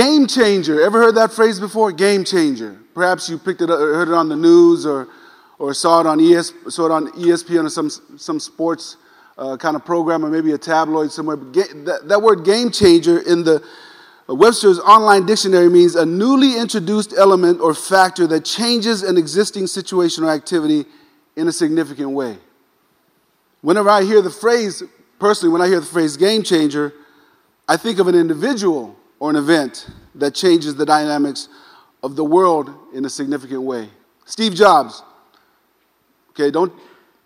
Game changer. Ever heard that phrase before? Game changer. Perhaps you picked it up, heard it on the news or, or saw it on, ES, saw it on ESPN or some, some sports uh, kind of program or maybe a tabloid somewhere. That, that word game changer in the Webster's online dictionary means a newly introduced element or factor that changes an existing situation or activity in a significant way. Whenever I hear the phrase, personally, when I hear the phrase game changer, I think of an individual or an event that changes the dynamics of the world in a significant way. Steve Jobs. Okay, don't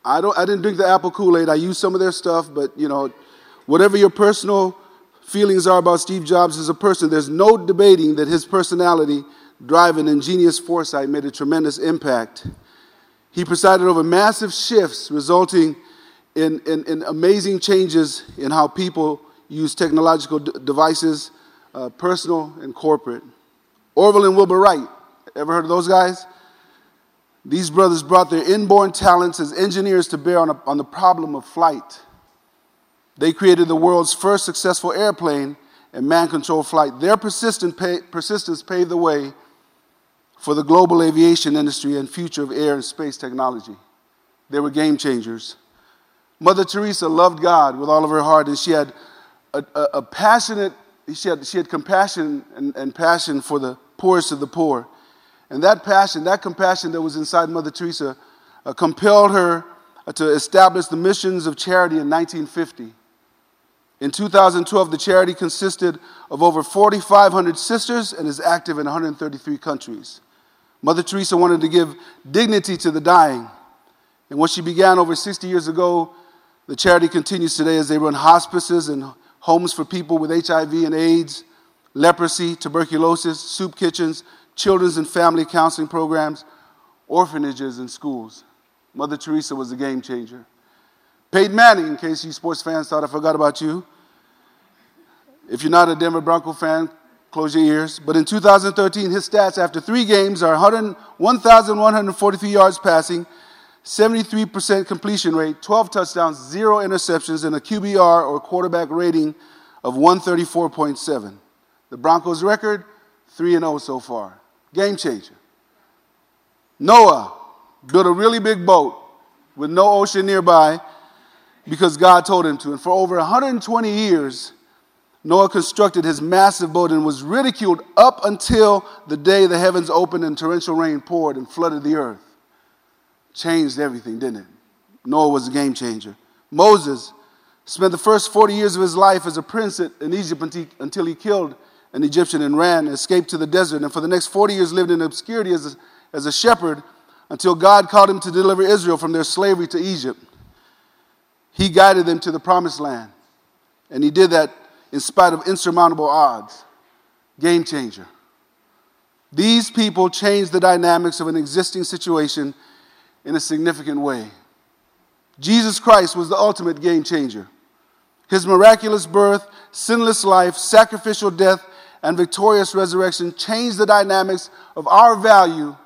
I don't I didn't drink the apple Kool-Aid. I used some of their stuff, but you know, whatever your personal feelings are about Steve Jobs as a person, there's no debating that his personality, drive, and ingenious foresight made a tremendous impact. He presided over massive shifts resulting in, in, in amazing changes in how people use technological d- devices, uh, personal and corporate. Orville and Wilbur Wright, ever heard of those guys? These brothers brought their inborn talents as engineers to bear on, a, on the problem of flight. They created the world's first successful airplane and man controlled flight. Their persistent pay, persistence paved the way for the global aviation industry and future of air and space technology. They were game changers. Mother Teresa loved God with all of her heart, and she had a, a, a passionate, she had, she had compassion and, and passion for the poorest of the poor. And that passion, that compassion that was inside Mother Teresa, uh, compelled her uh, to establish the missions of charity in 1950. In 2012, the charity consisted of over 4,500 sisters and is active in 133 countries. Mother Teresa wanted to give dignity to the dying. And what she began over 60 years ago, the charity continues today as they run hospices and homes for people with HIV and AIDS, leprosy, tuberculosis, soup kitchens, children's and family counseling programs, orphanages, and schools. Mother Teresa was a game changer. Peyton Manning, in case you sports fans thought I forgot about you, if you're not a Denver Bronco fan, close your ears. But in 2013, his stats after three games are 1,143 yards passing, 73% completion rate, 12 touchdowns, zero interceptions, and a QBR or quarterback rating of 134.7. The Broncos' record, 3 0 so far. Game changer. Noah built a really big boat with no ocean nearby because God told him to. And for over 120 years, Noah constructed his massive boat and was ridiculed up until the day the heavens opened and torrential rain poured and flooded the earth. Changed everything, didn't it? Noah was a game changer. Moses spent the first 40 years of his life as a prince in Egypt until he killed an Egyptian and ran, escaped to the desert, and for the next 40 years lived in obscurity as a, as a shepherd until God called him to deliver Israel from their slavery to Egypt. He guided them to the promised land, and he did that in spite of insurmountable odds. Game changer. These people changed the dynamics of an existing situation in a significant way. Jesus Christ was the ultimate game changer. His miraculous birth, sinless life, sacrificial death, and victorious resurrection changed the dynamics of our value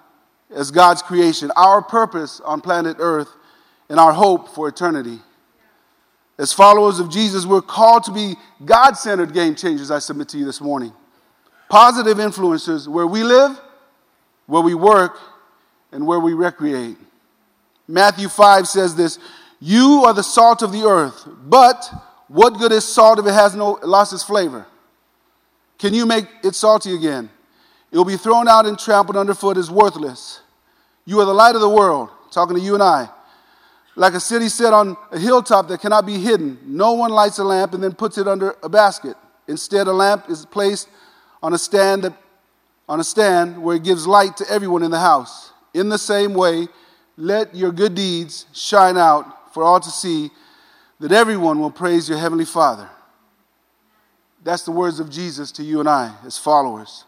as God's creation, our purpose on planet Earth, and our hope for eternity. As followers of Jesus, we're called to be God centered game changers, I submit to you this morning. Positive influencers where we live, where we work, and where we recreate. Matthew 5 says this You are the salt of the earth, but what good is salt if it has no lost its flavor? Can you make it salty again? It will be thrown out and trampled underfoot as worthless. You are the light of the world, talking to you and I like a city set on a hilltop that cannot be hidden. No one lights a lamp and then puts it under a basket. Instead, a lamp is placed on a stand that, on a stand where it gives light to everyone in the house. In the same way, let your good deeds shine out for all to see that everyone will praise your heavenly Father. That's the words of Jesus to you and I as followers.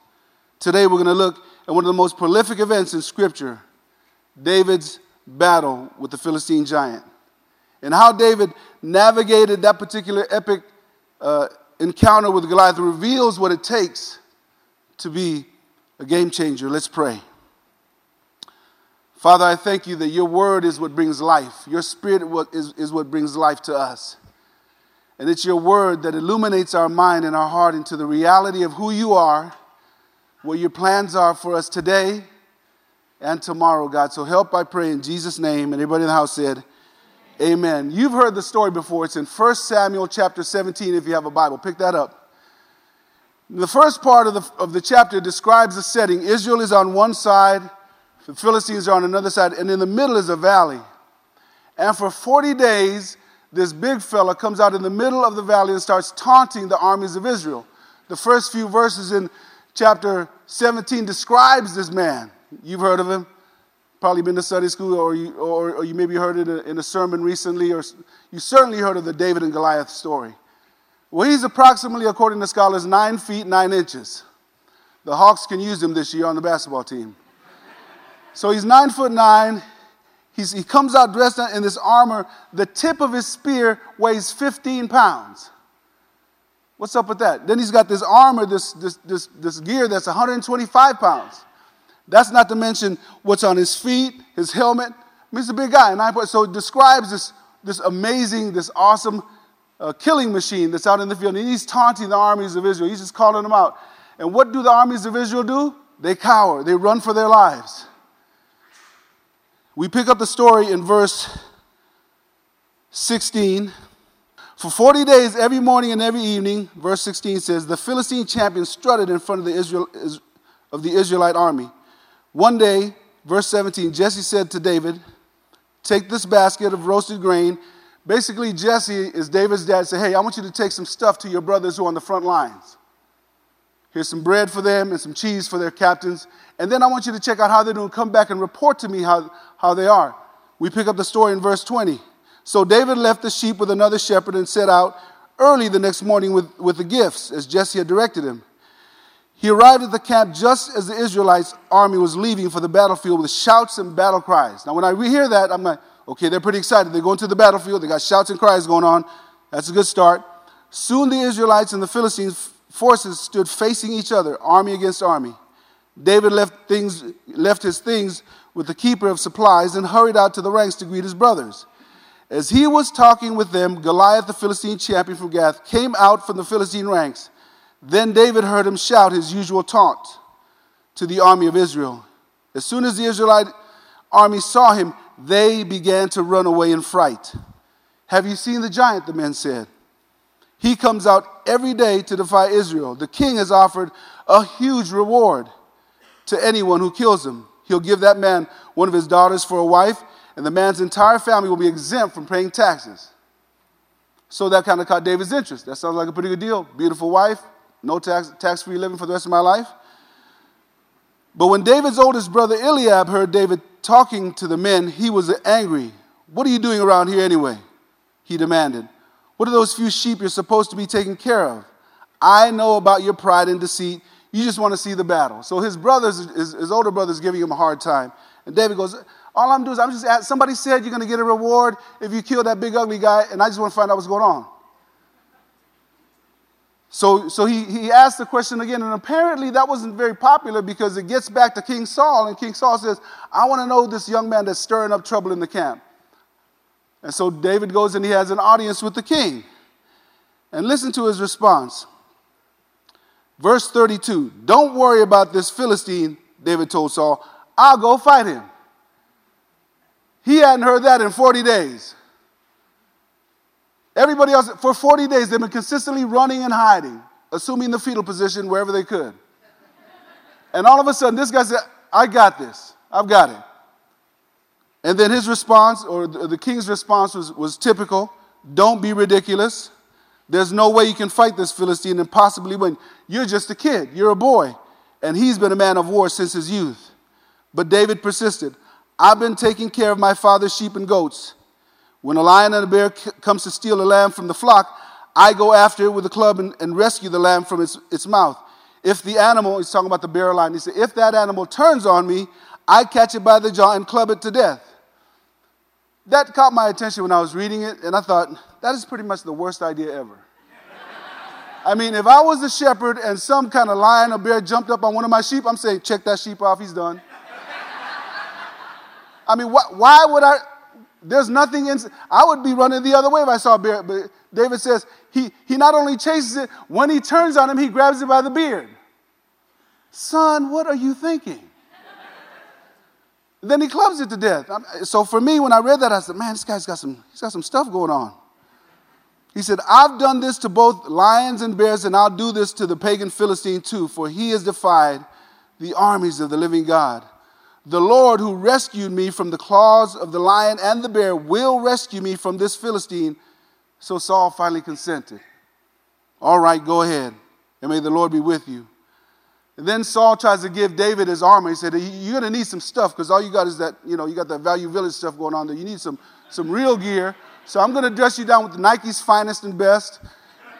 Today we're going to look at one of the most prolific events in Scripture David's battle with the Philistine giant. And how David navigated that particular epic uh, encounter with Goliath reveals what it takes to be a game changer. Let's pray. Father, I thank you that your word is what brings life. Your spirit is, is what brings life to us. And it's your word that illuminates our mind and our heart into the reality of who you are what your plans are for us today and tomorrow, God. So help, I pray, in Jesus' name. And everybody in the house said, Amen. You've heard the story before. It's in 1 Samuel chapter 17 if you have a Bible. Pick that up. The first part of the, of the chapter describes the setting. Israel is on one side, the Philistines are on another side, and in the middle is a valley. And for 40 days, this big fella comes out in the middle of the valley and starts taunting the armies of Israel. The first few verses in chapter 17 describes this man. You've heard of him probably been to Sunday school, or you, or, or you maybe heard it in a, in a sermon recently, or you certainly heard of the David and Goliath story. Well, he's approximately, according to scholars, nine feet nine inches. The Hawks can use him this year on the basketball team. So he's nine foot nine. He's, he comes out dressed in this armor. The tip of his spear weighs 15 pounds. What's up with that? Then he's got this armor, this, this, this, this gear that's 125 pounds. That's not to mention what's on his feet, his helmet. I mean, he's a big guy. And so it describes this, this amazing, this awesome uh, killing machine that's out in the field. And he's taunting the armies of Israel. He's just calling them out. And what do the armies of Israel do? They cower, they run for their lives. We pick up the story in verse 16. For 40 days, every morning and every evening, verse 16 says, the Philistine champion strutted in front of the, Israel, of the Israelite army. One day, verse 17, Jesse said to David, Take this basket of roasted grain. Basically, Jesse is David's dad. Say, Hey, I want you to take some stuff to your brothers who are on the front lines. Here's some bread for them and some cheese for their captains. And then I want you to check out how they're doing. Come back and report to me how, how they are. We pick up the story in verse 20. So David left the sheep with another shepherd and set out early the next morning with, with the gifts, as Jesse had directed him. He arrived at the camp just as the Israelites' army was leaving for the battlefield with shouts and battle cries. Now, when I hear that, I'm like, okay, they're pretty excited. They're going to the battlefield. They got shouts and cries going on. That's a good start. Soon the Israelites and the Philistines' forces stood facing each other, army against army. David left, things, left his things with the keeper of supplies and hurried out to the ranks to greet his brothers. As he was talking with them, Goliath, the Philistine champion from Gath, came out from the Philistine ranks. Then David heard him shout his usual taunt to the army of Israel. As soon as the Israelite army saw him, they began to run away in fright. Have you seen the giant? The men said. He comes out every day to defy Israel. The king has offered a huge reward to anyone who kills him. He'll give that man one of his daughters for a wife, and the man's entire family will be exempt from paying taxes. So that kind of caught David's interest. That sounds like a pretty good deal. Beautiful wife, no tax, tax-free living for the rest of my life. But when David's oldest brother Eliab heard David talking to the men, he was angry. What are you doing around here anyway? He demanded. What are those few sheep you're supposed to be taking care of? I know about your pride and deceit. You just want to see the battle. So his brothers, his, his older brother's giving him a hard time. And David goes, All I'm doing is I'm just somebody said you're going to get a reward if you kill that big ugly guy, and I just want to find out what's going on. So, so he, he asked the question again, and apparently that wasn't very popular because it gets back to King Saul, and King Saul says, I want to know this young man that's stirring up trouble in the camp. And so David goes and he has an audience with the king. And listen to his response. Verse 32 Don't worry about this Philistine, David told Saul. I'll go fight him. He hadn't heard that in 40 days. Everybody else, for 40 days, they've been consistently running and hiding, assuming the fetal position wherever they could. And all of a sudden, this guy said, I got this. I've got it. And then his response, or the king's response, was, was typical Don't be ridiculous. There's no way you can fight this Philistine and possibly win. You're just a kid, you're a boy. And he's been a man of war since his youth. But David persisted I've been taking care of my father's sheep and goats. When a lion and a bear c- comes to steal a lamb from the flock, I go after it with a club and, and rescue the lamb from its, its mouth. If the animal, he's talking about the bear lion, he said, if that animal turns on me, I catch it by the jaw and club it to death. That caught my attention when I was reading it, and I thought, that is pretty much the worst idea ever. I mean, if I was a shepherd and some kind of lion or bear jumped up on one of my sheep, I'm saying, check that sheep off, he's done. I mean, wh- why would I? There's nothing in. I would be running the other way if I saw a bear. But David says he, he not only chases it, when he turns on him, he grabs it by the beard. Son, what are you thinking? Then he clubs it to death. So for me, when I read that, I said, man, this guy's got some, he's got some stuff going on. He said, I've done this to both lions and bears, and I'll do this to the pagan Philistine too, for he has defied the armies of the living God. The Lord who rescued me from the claws of the lion and the bear will rescue me from this Philistine. So Saul finally consented. All right, go ahead, and may the Lord be with you. And then Saul tries to give David his armor. He said, You're going to need some stuff because all you got is that, you know, you got that value village stuff going on there. You need some, some real gear. So I'm going to dress you down with the Nike's finest and best,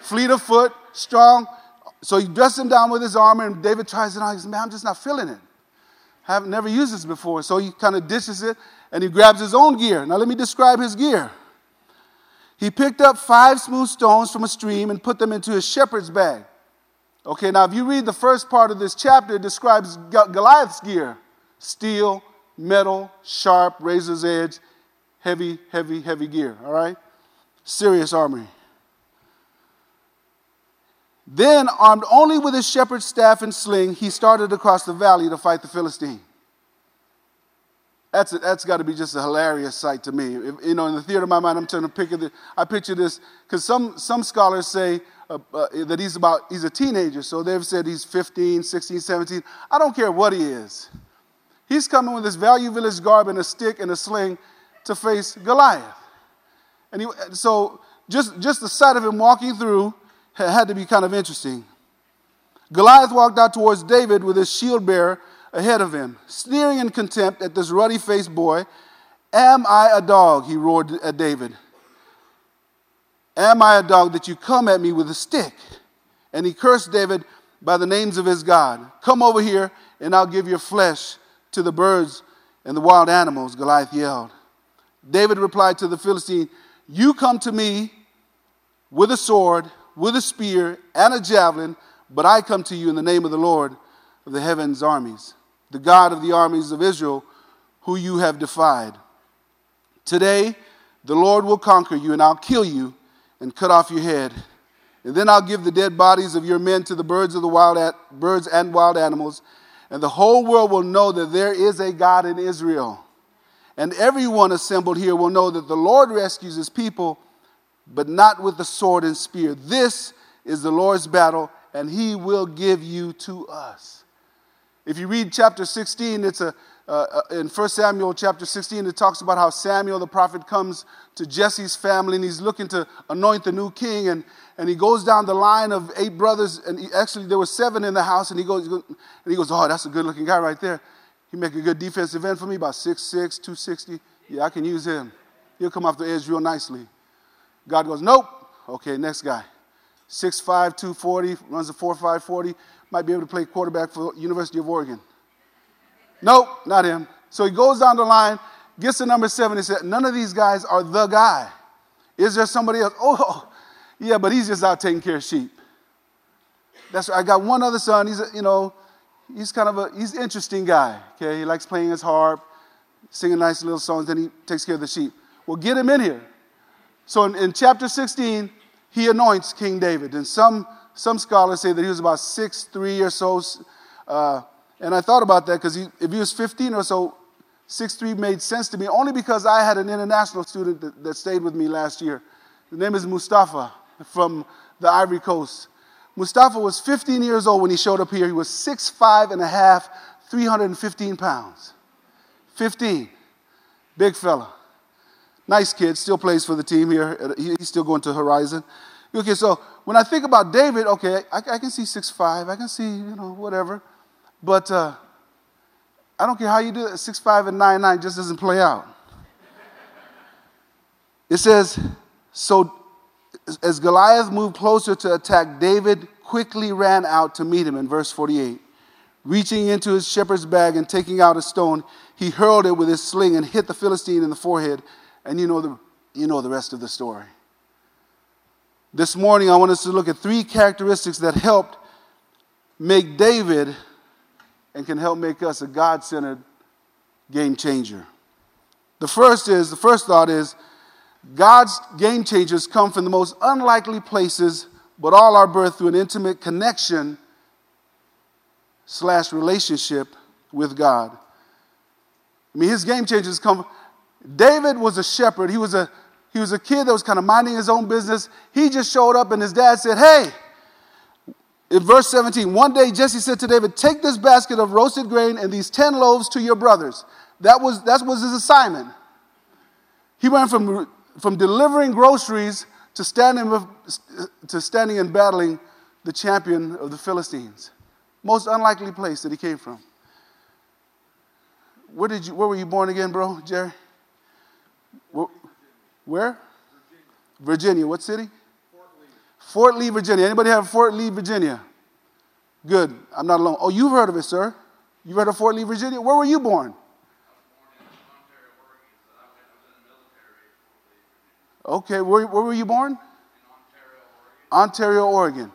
fleet of foot, strong. So he dressed him down with his armor, and David tries it on. He says, Man, I'm just not feeling it. I haven't never used this before. So he kind of dishes it and he grabs his own gear. Now, let me describe his gear. He picked up five smooth stones from a stream and put them into his shepherd's bag. Okay, now if you read the first part of this chapter, it describes Goliath's gear steel, metal, sharp, razor's edge, heavy, heavy, heavy gear, all right? Serious armory. Then, armed only with his shepherd's staff and sling, he started across the valley to fight the Philistine. That's, that's got to be just a hilarious sight to me. If, you know, in the theater of my mind, I'm trying to picture this. I picture this because some, some scholars say uh, uh, that he's about he's a teenager, so they've said he's 15, 16, 17. I don't care what he is. He's coming with his value village garb and a stick and a sling to face Goliath. And he, so just, just the sight of him walking through had to be kind of interesting. Goliath walked out towards David with his shield bearer ahead of him, sneering in contempt at this ruddy faced boy. Am I a dog? He roared at David. Am I a dog that you come at me with a stick? And he cursed David by the names of his God. Come over here, and I'll give your flesh to the birds and the wild animals, Goliath yelled. David replied to the Philistine, You come to me with a sword, with a spear, and a javelin, but I come to you in the name of the Lord of the heavens' armies, the God of the armies of Israel, who you have defied. Today, the Lord will conquer you, and I'll kill you and cut off your head. And then I'll give the dead bodies of your men to the birds of the wild birds and wild animals, and the whole world will know that there is a God in Israel. And everyone assembled here will know that the Lord rescues his people, but not with the sword and spear. This is the Lord's battle, and he will give you to us. If you read chapter 16, it's a uh, uh in 1 Samuel chapter 16, it talks about how Samuel the prophet comes to Jesse's family and he's looking to anoint the new king. And, and he goes down the line of eight brothers. And he, actually, there were seven in the house. And he goes, and he goes, Oh, that's a good looking guy right there. He make a good defensive end for me, about 6'6, 260. Yeah, I can use him. He'll come off the edge real nicely. God goes, Nope. Okay, next guy. 6'5, 240, runs a 4'5, 40. Might be able to play quarterback for University of Oregon. Nope, not him. So he goes down the line, gets to number seven, and said, None of these guys are the guy. Is there somebody else? Oh, yeah, but he's just out taking care of sheep. That's right. I got one other son. He's, a, you know, he's kind of a, he's interesting guy. Okay, he likes playing his harp, singing nice little songs, then he takes care of the sheep. Well, get him in here. So in, in chapter 16, he anoints King David. And some, some scholars say that he was about six three or so. Uh, and I thought about that because if he was 15 or so, 6'3 made sense to me only because I had an international student that, that stayed with me last year. The name is Mustafa from the Ivory Coast. Mustafa was 15 years old when he showed up here. He was 6'5 and a half, 315 pounds. 15. Big fella. Nice kid, still plays for the team here. Uh, he's still going to Horizon. Okay, so when I think about David, okay, I, I can see 6'5, I can see, you know, whatever. But uh, I don't care how you do it, six five and nine nine just doesn't play out. It says, So as Goliath moved closer to attack, David quickly ran out to meet him in verse 48. Reaching into his shepherd's bag and taking out a stone, he hurled it with his sling and hit the Philistine in the forehead. And you know the, you know the rest of the story. This morning, I want us to look at three characteristics that helped make David and can help make us a God centered game changer. The first is, the first thought is, God's game changers come from the most unlikely places, but all are birthed through an intimate connection slash relationship with God. I mean, his game changers come. David was a shepherd. He was a he was a kid that was kind of minding his own business. He just showed up, and his dad said, "Hey." In verse 17, one day Jesse said to David, Take this basket of roasted grain and these 10 loaves to your brothers. That was, that was his assignment. He went from, from delivering groceries to standing, to standing and battling the champion of the Philistines. Most unlikely place that he came from. Where did you? Where were you born again, bro, Jerry? Where? where? Virginia. Virginia. What city? Fort Lee. Virginia. Anybody have Fort Lee, Virginia? Good. I'm not alone. Oh, you've heard of it, sir. You've heard of Fort Lee, Virginia? Where were you born? Okay, where, where were you born? Ontario, Oregon. Ontario, Oregon.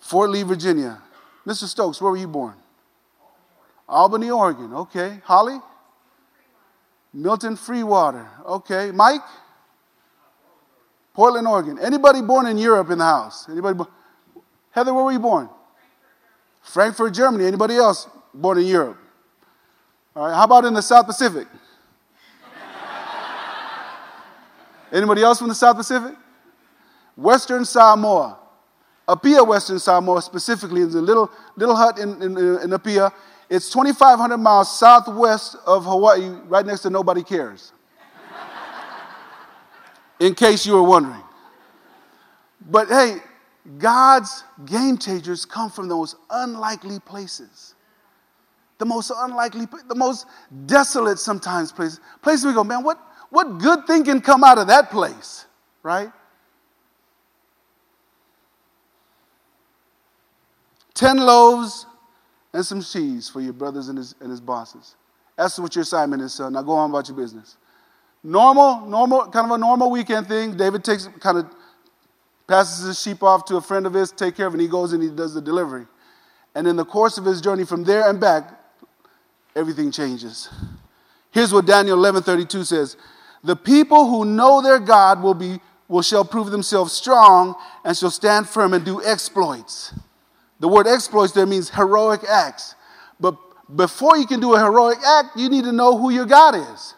Fort Lee, Virginia. Mr. Stokes, where were you born? Albany, Oregon. Okay. Holly? Milton Freewater. Okay. Mike? Portland, Oregon. Anybody born in Europe in the house? Anybody? Bo- Heather, where were you born? Frankfurt, Germany. Anybody else born in Europe? All right. How about in the South Pacific? Anybody else from the South Pacific? Western Samoa. Apia, Western Samoa specifically, is a little, little hut in, in, in Apia. It's 2,500 miles southwest of Hawaii, right next to Nobody Cares. In case you were wondering. But hey, God's game changers come from those unlikely places. The most unlikely, the most desolate sometimes places. Places we go, man, what, what good thing can come out of that place, right? 10 loaves and some cheese for your brothers and his, and his bosses. That's what your assignment is, son. Now go on about your business. Normal, normal, kind of a normal weekend thing. David takes, kind of passes his sheep off to a friend of his, take care of it, and he goes and he does the delivery. And in the course of his journey from there and back, everything changes. Here's what Daniel 11:32 says: "The people who know their God will be will shall prove themselves strong and shall stand firm and do exploits." The word exploits there means heroic acts. But before you can do a heroic act, you need to know who your God is.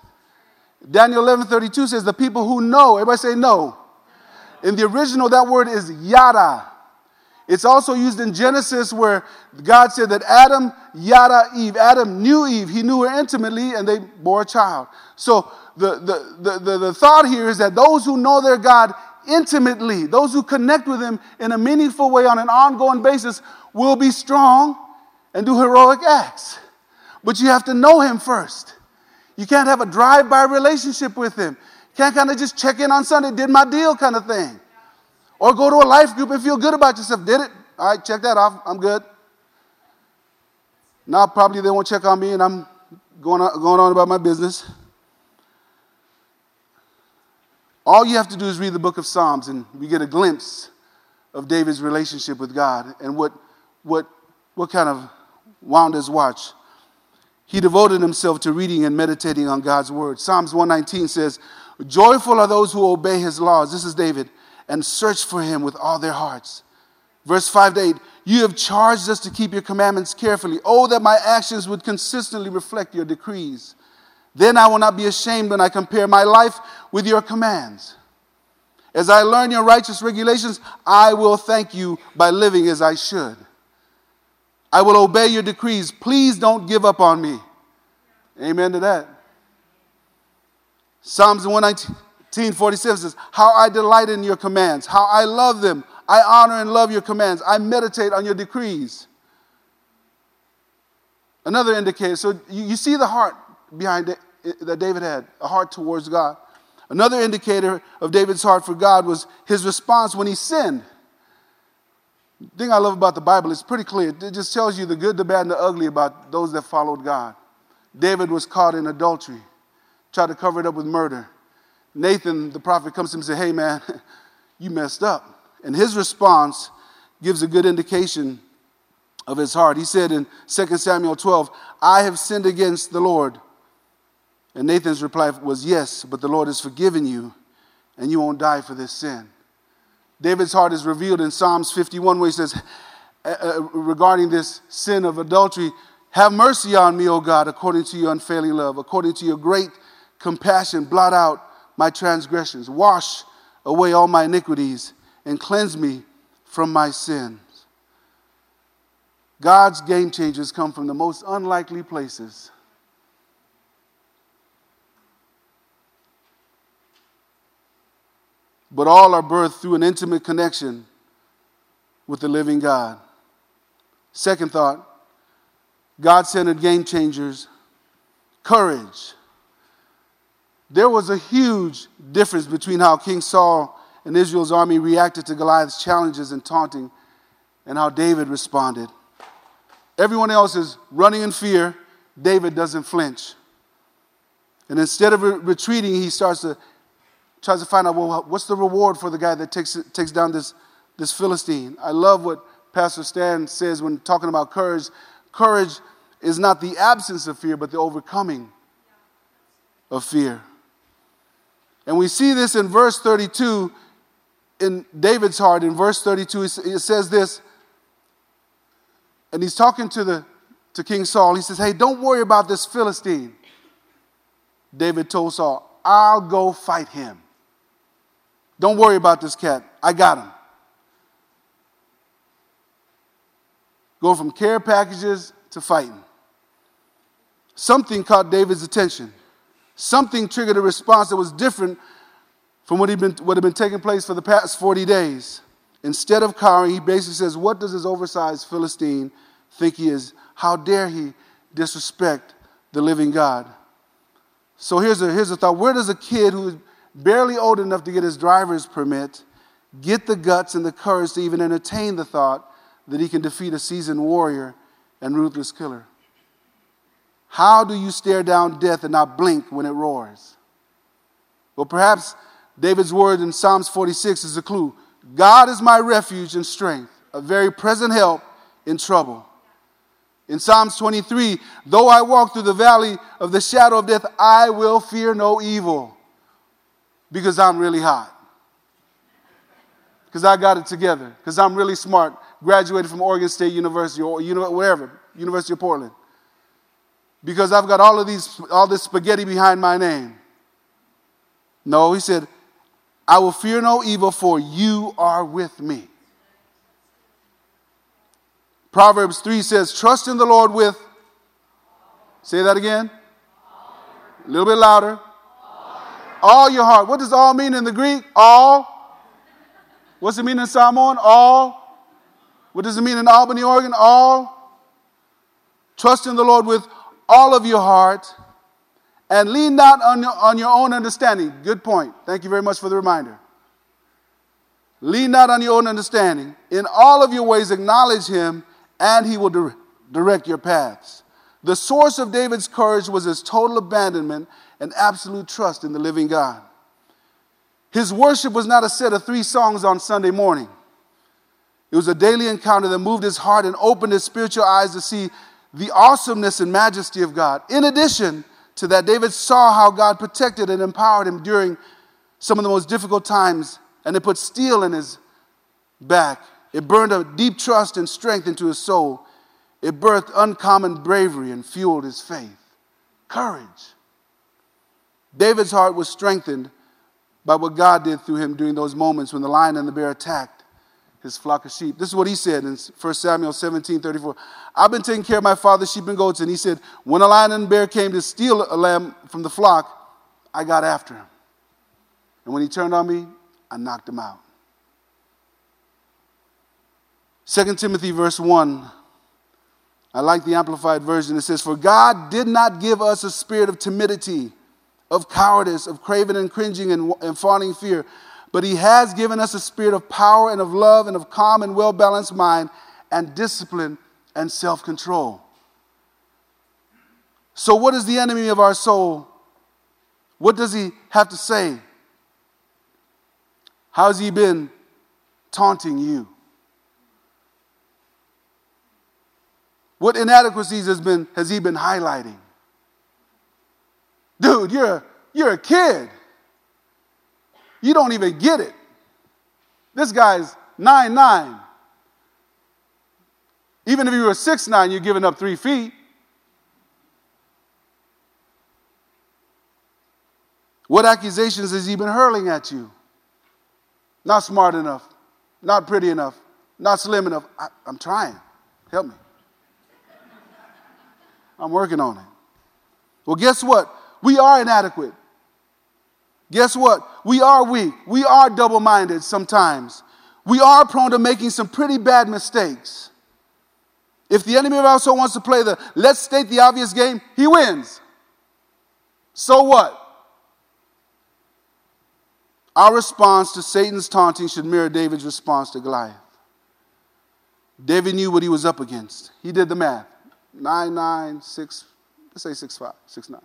Daniel 11:32 says, "The people who know." Everybody say no. In the original, that word is yada. It's also used in Genesis where God said that Adam yada Eve. Adam knew Eve. He knew her intimately, and they bore a child. So the, the, the, the, the thought here is that those who know their God intimately, those who connect with Him in a meaningful way on an ongoing basis, will be strong and do heroic acts. But you have to know Him first. You can't have a drive by relationship with Him. You can't kind of just check in on Sunday, did my deal kind of thing. Or go to a life group and feel good about yourself. Did it? All right, check that off. I'm good. Now, probably they won't check on me and I'm going on, going on about my business. All you have to do is read the book of Psalms, and we get a glimpse of David's relationship with God and what, what, what kind of wound his watch. He devoted himself to reading and meditating on God's word. Psalms 119 says, Joyful are those who obey his laws. This is David, and search for him with all their hearts. Verse 5 to 8, you have charged us to keep your commandments carefully. Oh, that my actions would consistently reflect your decrees. Then I will not be ashamed when I compare my life with your commands. As I learn your righteous regulations, I will thank you by living as I should. I will obey your decrees. Please don't give up on me. Amen to that. Psalms 119, 47 says, How I delight in your commands, how I love them. I honor and love your commands. I meditate on your decrees. Another indicator. So you, you see the heart behind it, that David had, a heart towards God. Another indicator of David's heart for God was his response when he sinned. Thing I love about the Bible is pretty clear. It just tells you the good, the bad, and the ugly about those that followed God. David was caught in adultery, tried to cover it up with murder. Nathan, the prophet, comes to him and says, Hey, man, you messed up. And his response gives a good indication of his heart. He said in 2 Samuel 12, I have sinned against the Lord. And Nathan's reply was, Yes, but the Lord has forgiven you, and you won't die for this sin. David's heart is revealed in Psalms 51, where he says, uh, uh, regarding this sin of adultery. Have mercy on me, O God, according to your unfailing love, according to your great compassion. Blot out my transgressions, wash away all my iniquities, and cleanse me from my sins. God's game changers come from the most unlikely places. But all are birthed through an intimate connection with the living God. Second thought God centered game changers, courage. There was a huge difference between how King Saul and Israel's army reacted to Goliath's challenges and taunting and how David responded. Everyone else is running in fear. David doesn't flinch. And instead of re- retreating, he starts to tries to find out well, what's the reward for the guy that takes, takes down this, this Philistine. I love what Pastor Stan says when talking about courage. Courage is not the absence of fear, but the overcoming of fear. And we see this in verse 32 in David's heart. In verse 32, it says this, and he's talking to, the, to King Saul. He says, Hey, don't worry about this Philistine. David told Saul, I'll go fight him. Don't worry about this cat. I got him. Go from care packages to fighting. Something caught David's attention. Something triggered a response that was different from what, he'd been, what had been taking place for the past 40 days. Instead of cowering, he basically says, What does this oversized Philistine think he is? How dare he disrespect the living God? So here's a, here's a thought Where does a kid who barely old enough to get his driver's permit get the guts and the courage to even entertain the thought that he can defeat a seasoned warrior and ruthless killer? How do you stare down death and not blink when it roars? Well, perhaps David's word in Psalms 46 is a clue. God is my refuge and strength, a very present help in trouble. In Psalms 23, though I walk through the valley of the shadow of death, I will fear no evil because I'm really hot. Because I got it together. Because I'm really smart. Graduated from Oregon State University or whatever University of Portland. Because I've got all of these, all this spaghetti behind my name. No, he said, I will fear no evil, for you are with me. Proverbs 3 says, Trust in the Lord with, say that again, a little bit louder. All your heart. What does all mean in the Greek? All. What's it mean in Samoan? All. What does it mean in Albany, Oregon? All. Trust in the Lord with all of your heart and lean not on your, on your own understanding. Good point. Thank you very much for the reminder. Lean not on your own understanding. In all of your ways, acknowledge him, and he will direct your paths. The source of David's courage was his total abandonment and absolute trust in the living God. His worship was not a set of three songs on Sunday morning. It was a daily encounter that moved his heart and opened his spiritual eyes to see the awesomeness and majesty of God. In addition, to that, David saw how God protected and empowered him during some of the most difficult times, and it put steel in his back. It burned a deep trust and strength into his soul. It birthed uncommon bravery and fueled his faith. Courage. David's heart was strengthened by what God did through him during those moments when the lion and the bear attacked his flock of sheep. This is what he said in 1 Samuel 17 34. I've been taking care of my father's sheep and goats, and he said, When a lion and bear came to steal a lamb from the flock, I got after him. And when he turned on me, I knocked him out. 2 Timothy verse 1. I like the amplified version. It says, For God did not give us a spirit of timidity, of cowardice, of craving and cringing and, and fawning fear but he has given us a spirit of power and of love and of calm and well balanced mind and discipline and self control. So, what is the enemy of our soul? What does he have to say? How's he been taunting you? What inadequacies has, been, has he been highlighting? Dude, you're you're a kid. You don't even get it. This guy's nine nine. Even if you were six nine, you're giving up three feet. What accusations has he been hurling at you? Not smart enough, not pretty enough, not slim enough. I, am trying. Help me. I'm working on it. Well, guess what? We are inadequate. Guess what? We are weak. We are double minded sometimes. We are prone to making some pretty bad mistakes. If the enemy also wants to play the let's state the obvious game, he wins. So what? Our response to Satan's taunting should mirror David's response to Goliath. David knew what he was up against. He did the math. Nine, nine, six, let's say six, five, six, nine.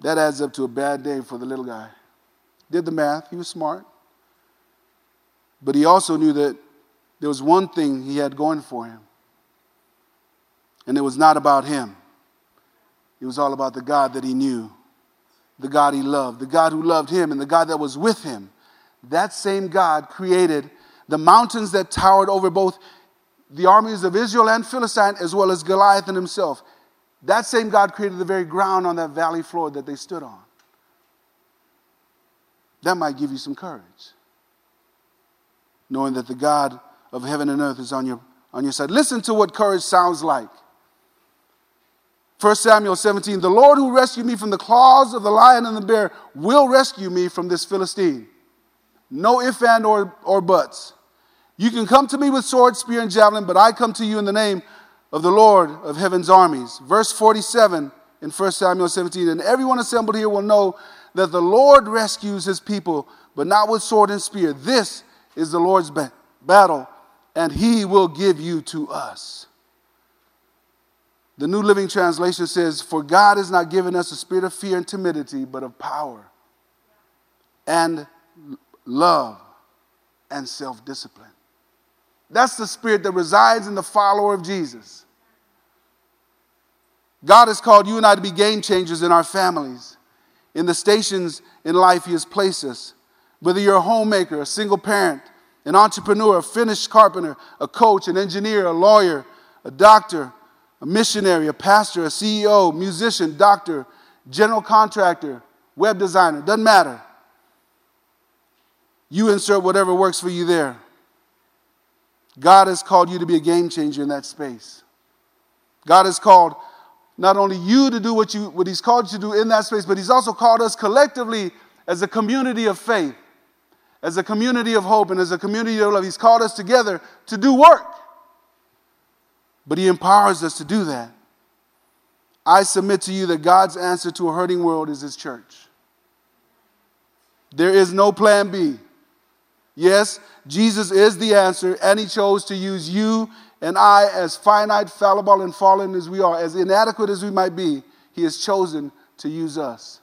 That adds up to a bad day for the little guy. Did the math. He was smart. But he also knew that there was one thing he had going for him. And it was not about him. It was all about the God that he knew, the God he loved, the God who loved him, and the God that was with him. That same God created the mountains that towered over both the armies of Israel and Philistine, as well as Goliath and himself. That same God created the very ground on that valley floor that they stood on. That might give you some courage. Knowing that the God of heaven and earth is on your, on your side. Listen to what courage sounds like. 1 Samuel 17 The Lord who rescued me from the claws of the lion and the bear will rescue me from this Philistine. No if and or, or buts. You can come to me with sword, spear, and javelin, but I come to you in the name of the Lord of heaven's armies. Verse 47 in 1 Samuel 17. And everyone assembled here will know that the Lord rescues his people, but not with sword and spear. This is the Lord's ba- battle, and he will give you to us. The New Living Translation says, For God has not given us a spirit of fear and timidity, but of power and love and self discipline. That's the spirit that resides in the follower of Jesus. God has called you and I to be game changers in our families, in the stations in life He has placed us. Whether you're a homemaker, a single parent, an entrepreneur, a finished carpenter, a coach, an engineer, a lawyer, a doctor, a missionary, a pastor, a CEO, musician, doctor, general contractor, web designer, doesn't matter. You insert whatever works for you there. God has called you to be a game changer in that space. God has called not only you to do what, you, what He's called you to do in that space, but He's also called us collectively as a community of faith, as a community of hope, and as a community of love. He's called us together to do work. But He empowers us to do that. I submit to you that God's answer to a hurting world is His church. There is no plan B. Yes, Jesus is the answer, and He chose to use you and I, as finite, fallible, and fallen as we are, as inadequate as we might be, He has chosen to use us.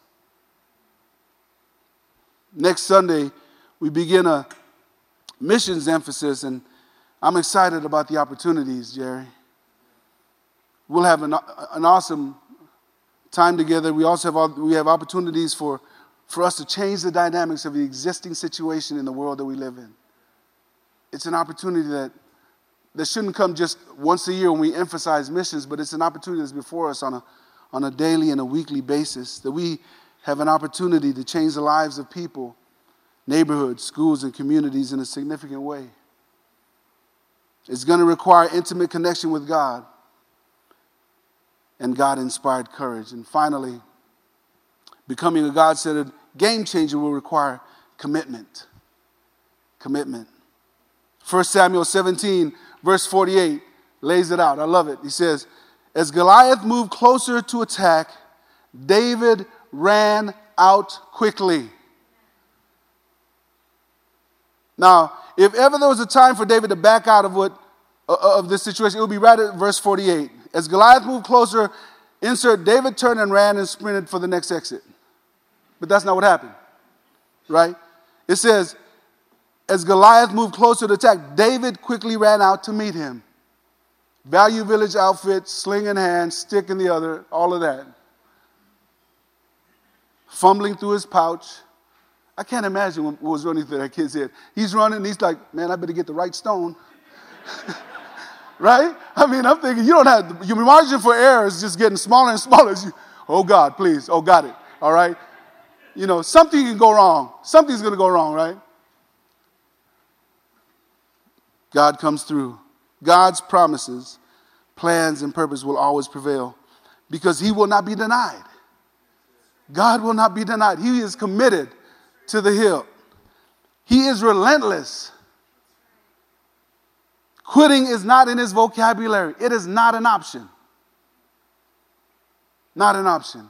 Next Sunday, we begin a missions emphasis, and I'm excited about the opportunities, Jerry. We'll have an, an awesome time together. We also have, we have opportunities for for us to change the dynamics of the existing situation in the world that we live in. It's an opportunity that, that shouldn't come just once a year when we emphasize missions, but it's an opportunity that's before us on a, on a daily and a weekly basis, that we have an opportunity to change the lives of people, neighborhoods, schools, and communities in a significant way. It's going to require intimate connection with God and God inspired courage. And finally, becoming a God centered game changer will require commitment. Commitment. 1 Samuel 17, verse 48, lays it out. I love it. He says, As Goliath moved closer to attack, David ran out quickly. Now, if ever there was a time for David to back out of what uh, of this situation, it would be right at verse 48. As Goliath moved closer, insert David turned and ran and sprinted for the next exit. But that's not what happened, right? It says, as Goliath moved closer to attack, David quickly ran out to meet him. Value Village outfit, sling in hand, stick in the other, all of that. Fumbling through his pouch. I can't imagine what was running through that kid's head. He's running, he's like, man, I better get the right stone. right? I mean, I'm thinking you don't have, your margin for error is just getting smaller and smaller. You, oh God, please. Oh, got it. All right? You know, something can go wrong. Something's going to go wrong, right? God comes through. God's promises, plans, and purpose will always prevail because He will not be denied. God will not be denied. He is committed to the hill, He is relentless. Quitting is not in His vocabulary, it is not an option. Not an option.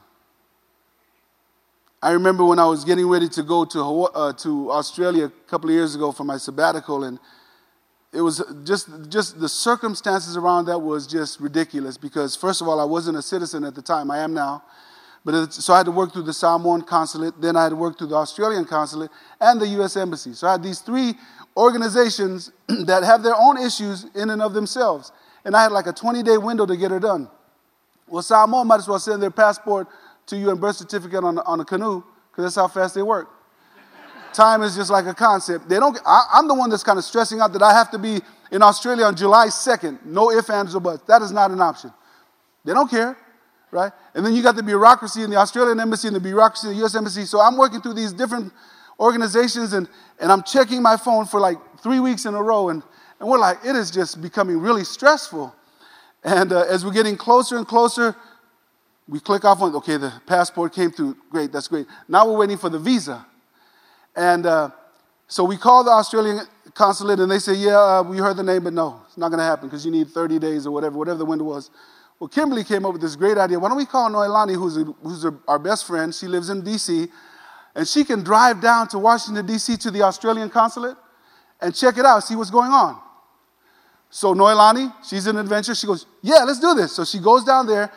I remember when I was getting ready to go to, uh, to Australia a couple of years ago for my sabbatical, and it was just, just the circumstances around that was just ridiculous because, first of all, I wasn't a citizen at the time. I am now. But so I had to work through the Samoan consulate, then I had to work through the Australian consulate and the U.S. Embassy. So I had these three organizations that have their own issues in and of themselves. And I had like a 20 day window to get her done. Well, Samoa might as well send their passport to you and birth certificate on, on a canoe because that's how fast they work. Time is just like a concept. They don't. I, I'm the one that's kind of stressing out that I have to be in Australia on July 2nd. No ifs, ands, or buts. That is not an option. They don't care, right? And then you got the bureaucracy in the Australian embassy and the bureaucracy in the U.S. embassy. So I'm working through these different organizations and, and I'm checking my phone for like three weeks in a row. And, and we're like, it is just becoming really stressful. And uh, as we're getting closer and closer, we click off on, okay, the passport came through. Great, that's great. Now we're waiting for the visa. And uh, so we call the Australian consulate and they say, yeah, uh, we heard the name, but no, it's not going to happen because you need 30 days or whatever, whatever the window was. Well, Kimberly came up with this great idea. Why don't we call Noelani, who's, a, who's a, our best friend? She lives in D.C., and she can drive down to Washington, D.C. to the Australian consulate and check it out, see what's going on. So Noelani, she's an adventure. She goes, yeah, let's do this. So she goes down there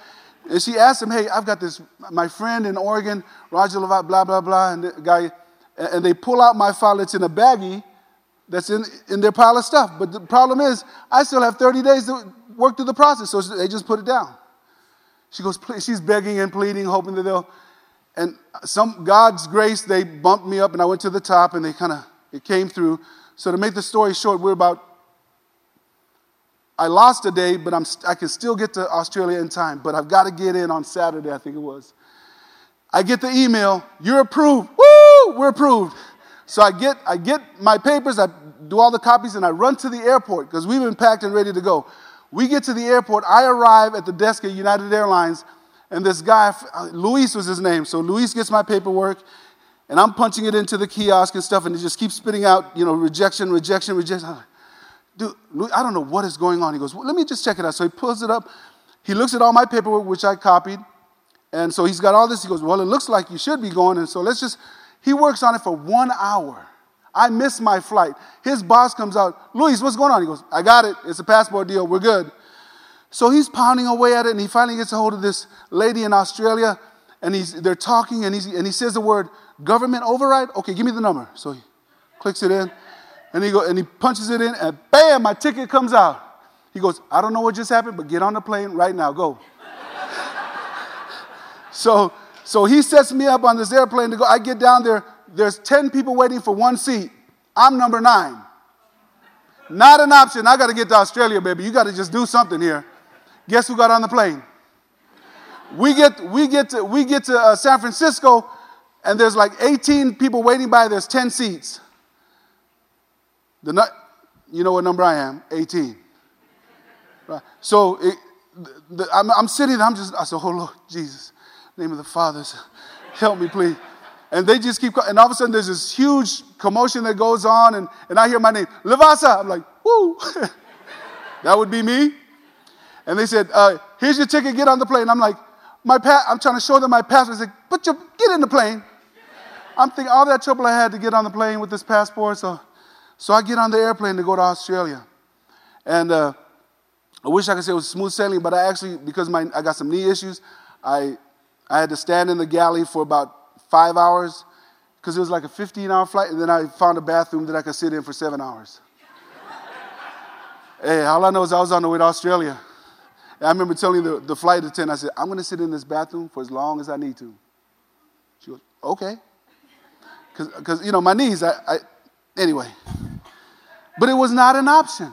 and she asked him, hey, I've got this, my friend in Oregon, Roger Levant, blah, blah, blah. And the guy, and they pull out my file that's in a baggie that's in, in their pile of stuff. But the problem is, I still have 30 days to work through the process. So they just put it down. She goes, she's begging and pleading, hoping that they'll, and some God's grace, they bumped me up and I went to the top and they kind of, it came through. So to make the story short, we're about I lost a day, but I'm, I can still get to Australia in time. But I've got to get in on Saturday, I think it was. I get the email, you're approved. Woo, we're approved. So I get, I get my papers, I do all the copies, and I run to the airport because we've been packed and ready to go. We get to the airport. I arrive at the desk at United Airlines, and this guy, Luis was his name. So Luis gets my paperwork, and I'm punching it into the kiosk and stuff, and it just keeps spitting out, you know, rejection, rejection, rejection dude, I don't know what is going on. He goes, well, let me just check it out. So he pulls it up. He looks at all my paperwork, which I copied. And so he's got all this. He goes, well, it looks like you should be going. And so let's just, he works on it for one hour. I miss my flight. His boss comes out, Luis, what's going on? He goes, I got it. It's a passport deal. We're good. So he's pounding away at it, and he finally gets a hold of this lady in Australia, and he's, they're talking, and, he's, and he says the word government override. Okay, give me the number. So he clicks it in. And he, go, and he punches it in, and bam, my ticket comes out. He goes, I don't know what just happened, but get on the plane right now, go. so, so he sets me up on this airplane to go. I get down there, there's 10 people waiting for one seat. I'm number nine. Not an option. I got to get to Australia, baby. You got to just do something here. Guess who got on the plane? We get, we get to, we get to uh, San Francisco, and there's like 18 people waiting by, there's 10 seats. The nut, you know what number I am? 18. Right. So it, the, I'm, I'm, sitting I'm just, I said, oh Lord, Jesus, name of the fathers, help me please. And they just keep, and all of a sudden there's this huge commotion that goes on, and, and I hear my name, Levasa. I'm like, woo, that would be me. And they said, uh, here's your ticket, get on the plane. I'm like, my pa- I'm trying to show them my passport. They said, put your, get in the plane. I'm thinking all that trouble I had to get on the plane with this passport, so so I get on the airplane to go to Australia. And uh, I wish I could say it was smooth sailing, but I actually, because my, I got some knee issues, I, I had to stand in the galley for about five hours because it was like a 15 hour flight, and then I found a bathroom that I could sit in for seven hours. hey, all I know is I was on the way to Australia. And I remember telling the, the flight attendant, I said, I'm going to sit in this bathroom for as long as I need to. She goes, okay. Because, you know, my knees, I, I anyway. But it was not an option.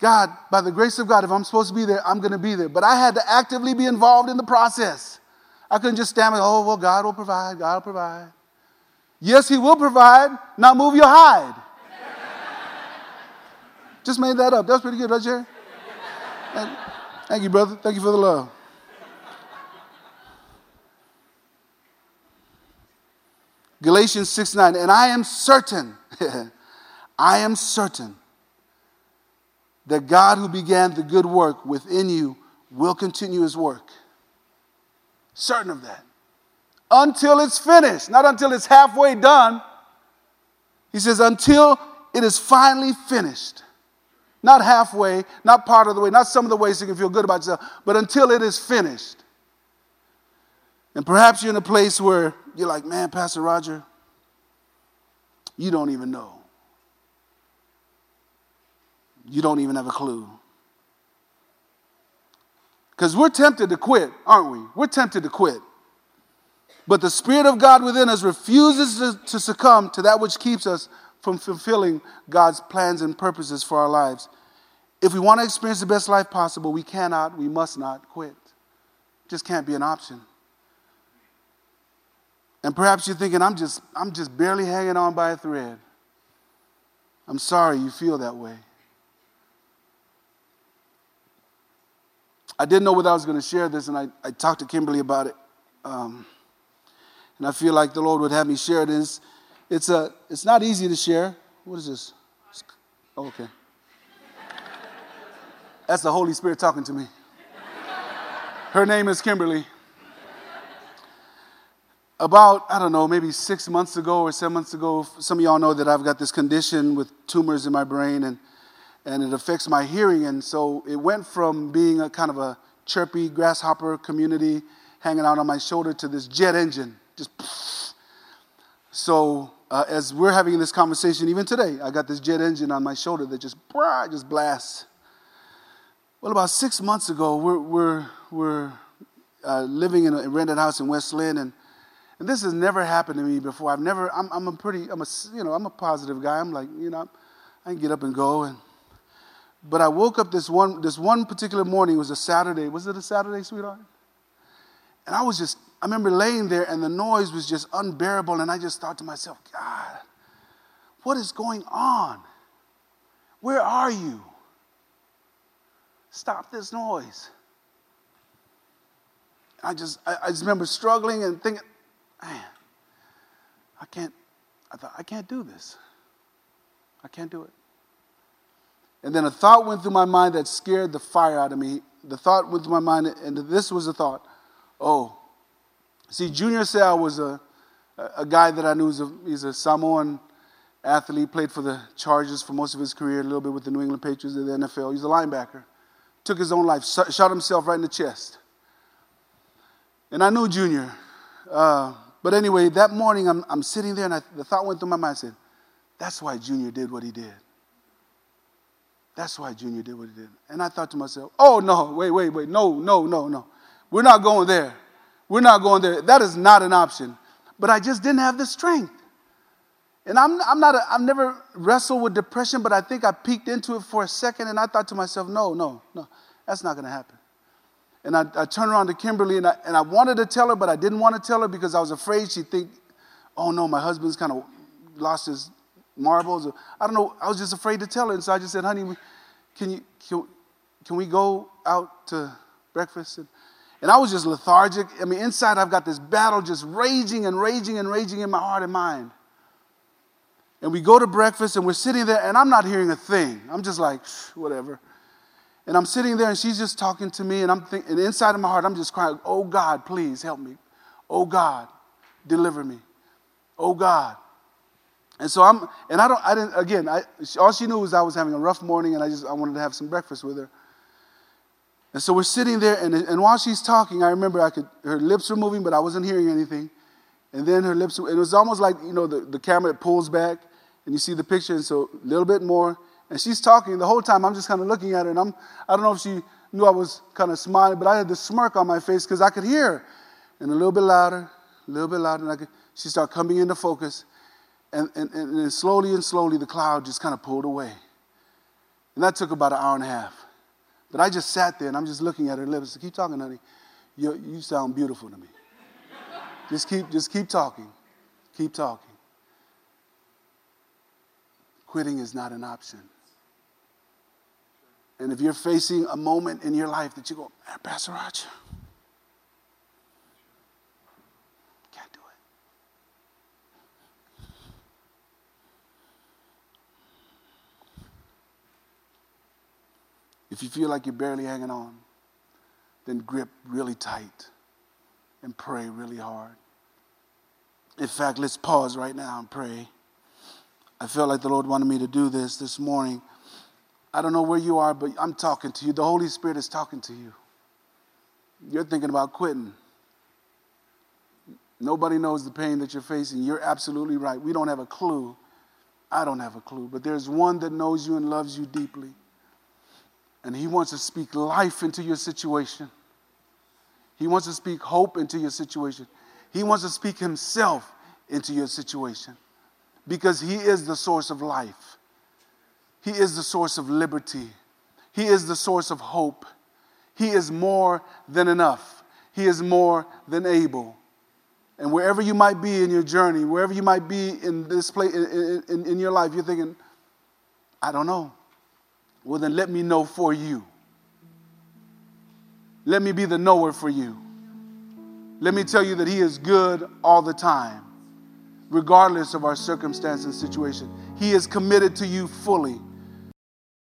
God, by the grace of God, if I'm supposed to be there, I'm going to be there. But I had to actively be involved in the process. I couldn't just stand there, oh, well, God will provide, God will provide. Yes, He will provide. Now move your hide. just made that up. That's pretty good, right, Jerry? Thank, thank you, brother. Thank you for the love. Galatians 6 9, and I am certain, I am certain that God who began the good work within you will continue his work. Certain of that. Until it's finished, not until it's halfway done. He says, until it is finally finished. Not halfway, not part of the way, not some of the ways you can feel good about yourself, but until it is finished. And perhaps you're in a place where you're like, man, Pastor Roger, you don't even know. You don't even have a clue. Because we're tempted to quit, aren't we? We're tempted to quit. But the Spirit of God within us refuses to, to, succumb to that which keeps us from fulfilling God's plans and purposes for our lives. If we want to experience the best life possible, we cannot, we must not quit. It just can't be an option. And perhaps you're thinking, I'm just, I'm just barely hanging on by a thread. I'm sorry you feel that way. I didn't know whether I was going to share this, and I, I talked to Kimberly about it. Um, and I feel like the Lord would have me share this. It's, a, it's not easy to share. What is this? Oh, okay. That's the Holy Spirit talking to me. Her name is Kimberly about, I don't know, maybe six months ago or seven months ago, some of y'all know that I've got this condition with tumors in my brain and, and it affects my hearing. And so it went from being a kind of a chirpy grasshopper community hanging out on my shoulder to this jet engine. Just so uh, as we're having this conversation, even today, I got this jet engine on my shoulder that just just blasts. Well, about six months ago, we're, we're, we're uh, living in a rented house in West Linn, and and this has never happened to me before. I've never, I'm, I'm a pretty, I'm a, you know, I'm a positive guy. I'm like, you know, I can get up and go. And, but I woke up this one, this one particular morning, it was a Saturday. Was it a Saturday, sweetheart? And I was just, I remember laying there and the noise was just unbearable. And I just thought to myself, God, what is going on? Where are you? Stop this noise. I just, I, I just remember struggling and thinking, man, I can't, I thought, I can't do this. I can't do it. And then a thought went through my mind that scared the fire out of me. The thought went through my mind, and this was the thought. Oh, see, Junior Seau was a, a guy that I knew. He's a, he's a Samoan athlete, played for the Chargers for most of his career, a little bit with the New England Patriots in the NFL. He's a linebacker. Took his own life, shot himself right in the chest. And I knew Junior. Uh, but anyway, that morning I'm, I'm sitting there and I, the thought went through my mind. I said, that's why Junior did what he did. That's why Junior did what he did. And I thought to myself, oh, no, wait, wait, wait. No, no, no, no. We're not going there. We're not going there. That is not an option. But I just didn't have the strength. And I'm, I'm not, a, I've never wrestled with depression, but I think I peeked into it for a second and I thought to myself, no, no, no, that's not going to happen. And I, I turned around to Kimberly and I, and I wanted to tell her, but I didn't want to tell her because I was afraid she'd think, oh no, my husband's kind of lost his marbles. I don't know. I was just afraid to tell her. And so I just said, honey, can, you, can, can we go out to breakfast? And, and I was just lethargic. I mean, inside I've got this battle just raging and raging and raging in my heart and mind. And we go to breakfast and we're sitting there and I'm not hearing a thing. I'm just like, whatever. And I'm sitting there and she's just talking to me, and I'm thinking, and inside of my heart, I'm just crying, Oh God, please help me. Oh God, deliver me. Oh God. And so I'm, and I don't, I didn't, again, I, all she knew was I was having a rough morning and I just, I wanted to have some breakfast with her. And so we're sitting there, and, and while she's talking, I remember I could, her lips were moving, but I wasn't hearing anything. And then her lips, it was almost like, you know, the, the camera pulls back and you see the picture, and so a little bit more. And she's talking the whole time. I'm just kind of looking at her, and I'm, I don't know if she knew I was kind of smiling, but I had this smirk on my face because I could hear her. And a little bit louder, a little bit louder, and I could, she started coming into focus. And, and, and, slowly and slowly, the cloud just kind of pulled away. And that took about an hour and a half. But I just sat there and I'm just looking at her lips. Keep talking, honey. You, you sound beautiful to me. just keep, just keep talking. Keep talking. Quitting is not an option. And if you're facing a moment in your life that you go, Pastor Roger, can't do it. If you feel like you're barely hanging on, then grip really tight and pray really hard. In fact, let's pause right now and pray. I felt like the Lord wanted me to do this this morning. I don't know where you are, but I'm talking to you. The Holy Spirit is talking to you. You're thinking about quitting. Nobody knows the pain that you're facing. You're absolutely right. We don't have a clue. I don't have a clue. But there's one that knows you and loves you deeply. And He wants to speak life into your situation. He wants to speak hope into your situation. He wants to speak Himself into your situation because He is the source of life. He is the source of liberty. He is the source of hope. He is more than enough. He is more than able. And wherever you might be in your journey, wherever you might be in this place in, in, in your life, you're thinking, I don't know. Well, then let me know for you. Let me be the knower for you. Let me tell you that He is good all the time, regardless of our circumstance and situation. He is committed to you fully.